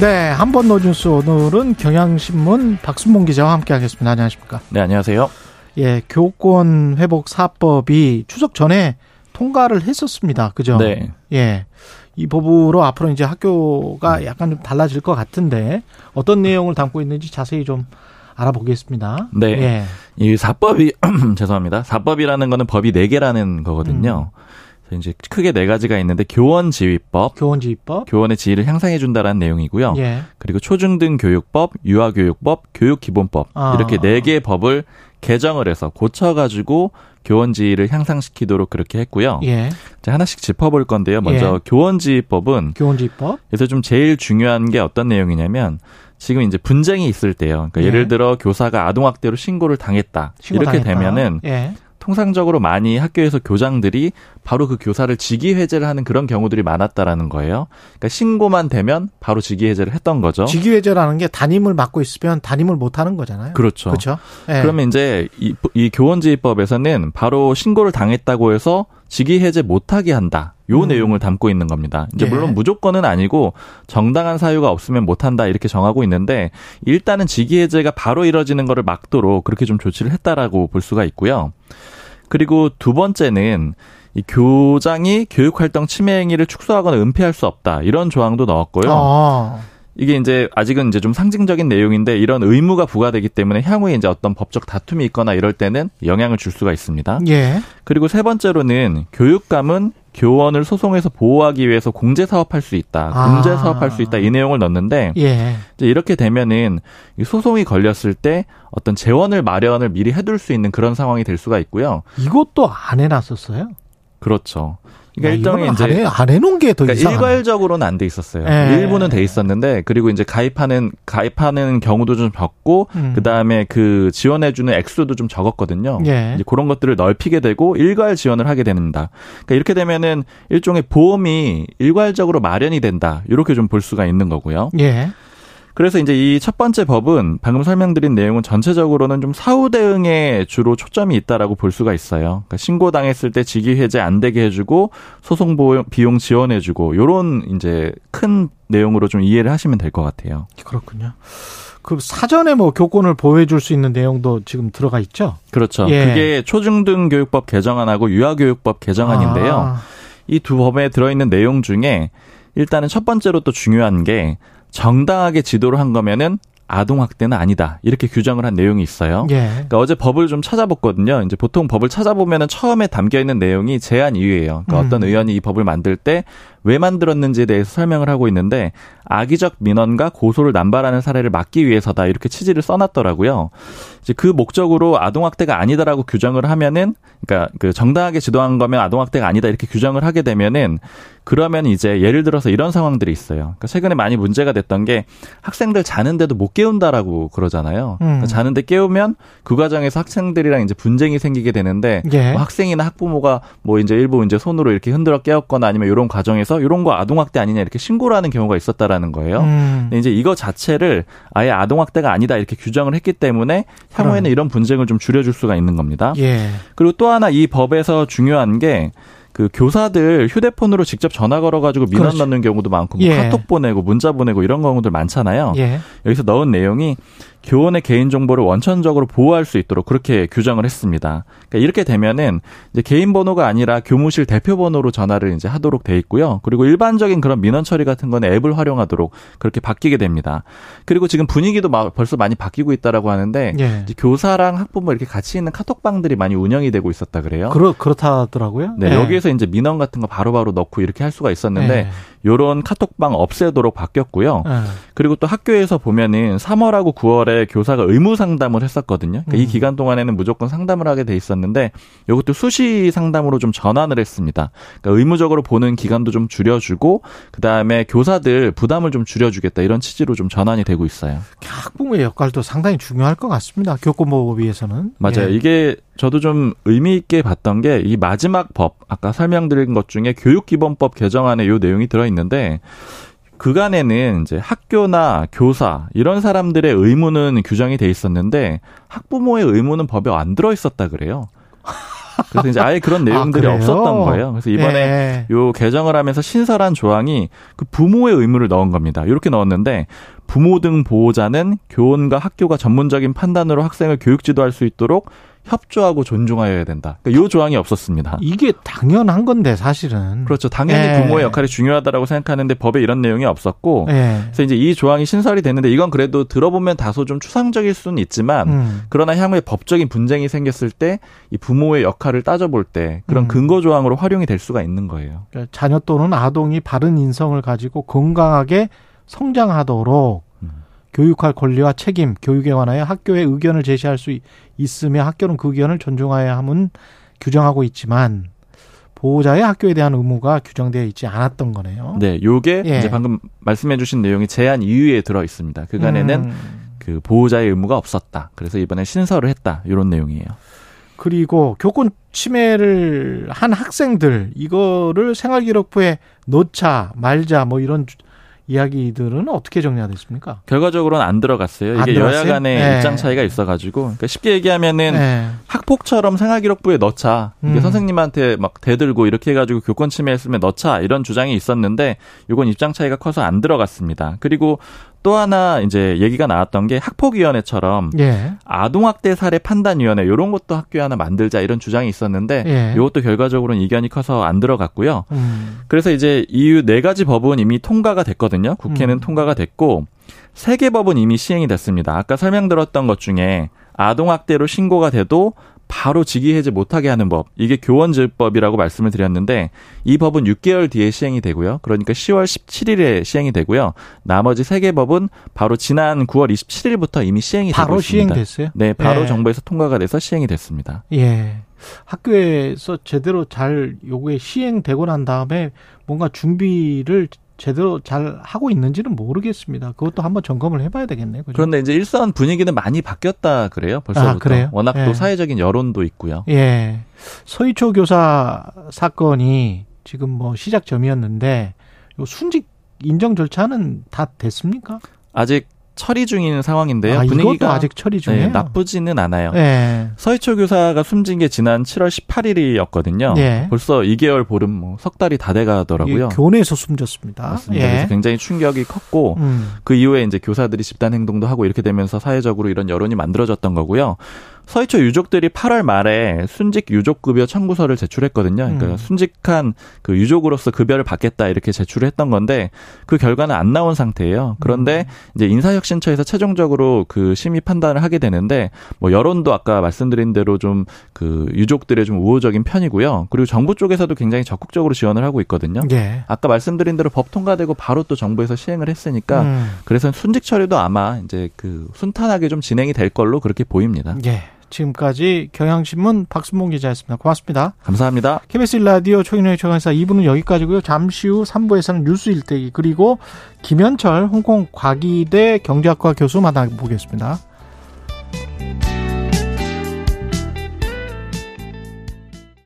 네, 한 번 노뉴스 오늘은 경향신문 박순봉 기자와 함께하겠습니다. 안녕하십니까? 네, 안녕하세요. 예, 교권 회복 사법이 추석 전에 통과를 했었습니다. 그죠? 네. 예. 이 법으로 앞으로 이제 학교가 약간 좀 달라질 것 같은데 어떤 내용을 담고 있는지 자세히 좀 알아보겠습니다. 네. 예. 이 사법이 죄송합니다. 사법이라는 거는 법이 네 개라는 거거든요. 음. 이제 크게 네 가지가 있는데 교원 지휘법, 교원 지휘법, 교원의 지위를 향상해 준다라는 내용이고요. 예. 그리고 초중등 교육법, 유아 교육법, 교육 기본법 아. 이렇게 네 개의 법을 개정을 해서 고쳐 가지고 교원 지위를 향상시키도록 그렇게 했고요. 예. 자, 하나씩 짚어볼 건데요. 먼저 예. 교원 지휘법은 교원 지휘법, 그래서 좀 제일 중요한 게 어떤 내용이냐면 지금 이제 분쟁이 있을 때요. 그러니까 예. 예를 들어 교사가 아동학대로 신고를 당했다. 신고 이렇게 당했다. 되면은 예. 통상적으로 많이 학교에서 교장들이 바로 그 교사를 직위 해제를 하는 그런 경우들이 많았다라는 거예요. 그러니까 신고만 되면 바로 직위 해제를 했던 거죠. 직위회제라는 게 담임을 맡고 있으면 담임을 못 하는 거잖아요. 그렇죠. 그렇죠. 예. 그러면 이제 이, 이 교원지휘법에서는 바로 신고를 당했다고 해서 직위 해제 못 하게 한다. 요 음. 내용을 담고 있는 겁니다. 이제 예. 물론 무조건은 아니고 정당한 사유가 없으면 못 한다 이렇게 정하고 있는데 일단은 직위 해제가 바로 이뤄지는 거를 막도록 그렇게 좀 조치를 했다라고 볼 수가 있고요. 그리고 두 번째는 이 교장이 교육활동 침해 행위를 축소하거나 은폐할 수 없다 이런 조항도 넣었고요. 어. 이게 이제 아직은 이제 좀 상징적인 내용인데 이런 의무가 부과되기 때문에 향후에 이제 어떤 법적 다툼이 있거나 이럴 때는 영향을 줄 수가 있습니다. 예. 그리고 세 번째로는 교육감은 교원을 소송해서 보호하기 위해서 공제 사업할 수 있다. 아. 공제 사업할 수 있다. 이 내용을 넣는데 예. 이제 이렇게 되면은 이 소송이 걸렸을 때 어떤 재원을 마련을 미리 해둘 수 있는 그런 상황이 될 수가 있고요. 이것도 안 해놨었어요. 그렇죠. 야, 그러니까 일종의 이거는 이제 안, 해, 안 해놓은 게더 그러니까 이상하네. 일괄적으로는 안 돼 있었어요. 예. 일부는 돼 있었는데 그리고 이제 가입하는 가입하는 경우도 좀 적고 음. 그 다음에 그 지원해 주는 액수도 좀 적었거든요. 예. 이제 그런 것들을 넓히게 되고 일괄 지원을 하게 됩니다. 그러니까 이렇게 되면은 일종의 보험이 일괄적으로 마련이 된다. 이렇게 좀 볼 수가 있는 거고요. 예. 그래서 이제 이 첫 번째 법은 방금 설명드린 내용은 전체적으로는 좀 사후 대응에 주로 초점이 있다라고 볼 수가 있어요. 그러니까 신고 당했을 때 직위 해제 안 되게 해주고 소송 비용 지원해주고 요런 이제 큰 내용으로 좀 이해를 하시면 될 것 같아요. 그렇군요. 그 사전에 뭐 교권을 보호해 줄 수 있는 내용도 지금 들어가 있죠? 그렇죠. 예. 그게 초중등 교육법 개정안하고 유아교육법 개정안인데요. 아, 이두 법에 들어있는 내용 중에 일단은 첫 번째로 또 중요한 게 정당하게 지도를 한 거면은 아동 학대는 아니다. 이렇게 규정을 한 내용이 있어요. 예. 그러니까 어제 법을 좀 찾아봤거든요. 이제 보통 법을 찾아보면은 처음에 담겨 있는 내용이 제한 이유예요. 그러니까 음. 어떤 의원이 이 법을 만들 때왜 만들었는지에 대해서 설명을 하고 있는데 악의적 민원과 고소를 남발하는 사례를 막기 위해서다 이렇게 취지를 써놨더라고요. 이제 그 목적으로 아동학대가 아니다라고 규정을 하면은 그러니까 그 정당하게 지도한 거면 아동학대가 아니다 이렇게 규정을 하게 되면은 그러면 이제 예를 들어서 이런 상황들이 있어요. 그러니까 최근에 많이 문제가 됐던 게 학생들 자는데도 못 깨운다라고 그러잖아요. 음. 그러니까 자는데 깨우면 그 과정에서 학생들이랑 이제 분쟁이 생기게 되는데 예. 뭐 학생이나 학부모가 뭐 이제 일부 이제 손으로 이렇게 흔들어 깨웠거나 아니면 이런 과정에서 이런 거 아동학대 아니냐 이렇게 신고를 하는 경우가 있었다라는 거예요. 음. 근데 이제 이거 자체를 아예 아동학대가 아니다 이렇게 규정을 했기 때문에 향후에는 그럼. 이런 분쟁을 좀 줄여줄 수가 있는 겁니다. 예. 그리고 또 하나 이 법에서 중요한 게그 교사들 휴대폰으로 직접 전화 걸어가지고 민원 그렇지. 넣는 경우도 많고 뭐 예. 카톡 보내고 문자 보내고 이런 경우들 많잖아요. 예. 여기서 넣은 내용이 교원의 개인 정보를 원천적으로 보호할 수 있도록 그렇게 규정을 했습니다. 그러니까 이렇게 되면은 이제 개인 번호가 아니라 교무실 대표 번호로 전화를 이제 하도록 돼 있고요. 그리고 일반적인 그런 민원 처리 같은 거는 앱을 활용하도록 그렇게 바뀌게 됩니다. 그리고 지금 분위기도 막 벌써 많이 바뀌고 있다라고 하는데 예. 교사랑 학부모 이렇게 같이 있는 카톡방들이 많이 운영이 되고 있었다 그래요. 그렇 그렇다더라고요. 네, 예. 여기에서 이제 민원 같은 거 바로바로 넣고 이렇게 할 수가 있었는데 예. 요런 카톡방 없애도록 바뀌었고요. 예. 그리고 또 학교에서 보면은 3월하고 9월에 교사가 의무 상담을 했었거든요. 그러니까 이 음. 기간 동안에는 무조건 상담을 하게 돼 있었는데 이것도 수시 상담으로 좀 전환을 했습니다. 그러니까 의무적으로 보는 기간도 좀 줄여주고 그 다음에 교사들 부담을 좀 줄여주겠다 이런 취지로 좀 전환이 되고 있어요. 학부모의 역할도 상당히 중요할 것 같습니다. 교권보호 위해서는. 맞아요. 예. 이게 저도 좀 의미 있게 봤던 게 이 마지막 법 아까 설명드린 것 중에 교육기본법 개정안에 요 내용이 들어 있는데 그간에는 이제 학교나 교사 이런 사람들의 의무는 규정이 돼 있었는데 학부모의 의무는 법에 안 들어 있었다 그래요. 그래서 이제 아예 그런 내용들이 아, 없었던 거예요. 그래서 이번에 예. 요 개정을 하면서 신설한 조항이 그 부모의 의무를 넣은 겁니다. 이렇게 넣었는데 부모 등 보호자는 교원과 학교가 전문적인 판단으로 학생을 교육 지도할 수 있도록 협조하고 존중하여야 된다. 그러니까 이 조항이 없었습니다. 이게 당연한 건데 사실은. 그렇죠. 당연히 예. 부모의 역할이 중요하다라고 생각하는데 법에 이런 내용이 없었고 예. 그래서 이제 이 조항이 신설이 됐는데 이건 그래도 들어보면 다소 좀 추상적일 수는 있지만 음. 그러나 향후에 법적인 분쟁이 생겼을 때 이 부모의 역할을 따져볼 때 그런 음. 근거 조항으로 활용이 될 수가 있는 거예요. 그러니까 자녀 또는 아동이 바른 인성을 가지고 건강하게 성장하도록 음. 교육할 권리와 책임, 교육에 관하여 학교의 의견을 제시할 수 있- 있으며 학교는 그 의견을 존중하여야 함은 규정하고 있지만 보호자의 학교에 대한 의무가 규정되어 있지 않았던 거네요. 네, 요게 예. 이제 방금 말씀해주신 내용이 제한 이유에 들어 있습니다. 그간에는 음. 그 보호자의 의무가 없었다. 그래서 이번에 신설을 했다. 이런 내용이에요. 그리고 교권 침해를 한 학생들 이거를 생활기록부에 넣자 말자 뭐 이런 주- 이야기들은 어떻게 정리가 됐습니까? 결과적으로는 안 들어갔어요. 안 이게? 여야 간의 네. 입장 차이가 있어가지고 그러니까 쉽게 얘기하면은 네. 학폭처럼 생활기록부에 넣자. 이게 음. 선생님한테 막 대들고 이렇게 해가지고 교권 침해했으면 넣자 이런 주장이 있었는데 이건 입장 차이가 커서 안 들어갔습니다. 그리고 또 하나 이제 얘기가 나왔던 게 학폭위원회처럼 예. 아동학대 사례 판단위원회 이런 것도 학교에 하나 만들자 이런 주장이 있었는데 예. 이것도 결과적으로는 이견이 커서 안 들어갔고요. 음. 그래서 이제 이후 네 가지 법은 이미 통과가 됐거든요. 국회는 음. 통과가 됐고 세 개 법은 이미 시행이 됐습니다. 아까 설명드렸던 것 중에 아동학대로 신고가 돼도 바로 직위 해제 못하게 하는 법. 이게 교원질법이라고 말씀을 드렸는데 이 법은 6개월 뒤에 시행이 되고요. 그러니까 10월 17일에 시행이 되고요. 나머지 세개 법은 바로 지난 9월 27일부터 이미 시행이 되고 바로 있습니다. 시행됐어요? 네, 바로 예. 정부에서 통과가 돼서 시행이 됐습니다. 예. 학교에서 제대로 잘 요게 시행되고 난 다음에 뭔가 준비를 제대로 잘 하고 있는지는 모르겠습니다. 그것도 한번 점검을 해봐야 되겠네요. 그죠? 그런데 이제 일선 분위기는 많이 바뀌었다 그래요. 벌써부터. 아, 그래요? 워낙 예. 또 사회적인 여론도 있고요. 예. 서희초 교사 사건이 지금 뭐 시작점이었는데 요 순직 인정 절차는 다 됐습니까? 아직 처리 중인 상황인데요. 아, 분위기가 아직 처리 중이에요. 네, 나쁘지는 않아요. 예. 서희초 교사가 숨진 게 지난 7월 18일이었거든요. 예. 벌써 2개월 보름 뭐 석 달이 다 돼가더라고요. 교내에서 숨졌습니다. 맞습니다. 예. 그래서 굉장히 충격이 컸고 음. 그 이후에 이제 교사들이 집단 행동도 하고 이렇게 되면서 사회적으로 이런 여론이 만들어졌던 거고요. 서희초 유족들이 8월 말에 순직 유족급여 청구서를 제출했거든요. 그러니까 음. 순직한 그 유족으로서 급여를 받겠다 이렇게 제출을 했던 건데 그 결과는 안 나온 상태예요. 그런데 음. 이제 인사혁신처에서 최종적으로 그 심의 판단을 하게 되는데 뭐 여론도 아까 말씀드린 대로 좀 그 유족들의 좀 우호적인 편이고요. 그리고 정부 쪽에서도 굉장히 적극적으로 지원을 하고 있거든요. 예. 아까 말씀드린 대로 법 통과되고 바로 또 정부에서 시행을 했으니까 음. 그래서 순직 처리도 아마 이제 그 순탄하게 좀 진행이 될 걸로 그렇게 보입니다. 예. 지금까지 경향신문 박순봉 기자였습니다. 고맙습니다. 감사합니다. KBS 라디오 초인의 최강사 2부는 여기까지고요. 잠시 후 3부에서는 뉴스 일대기 그리고 김현철 홍콩 과기대 경제학과 교수 만나보겠습니다.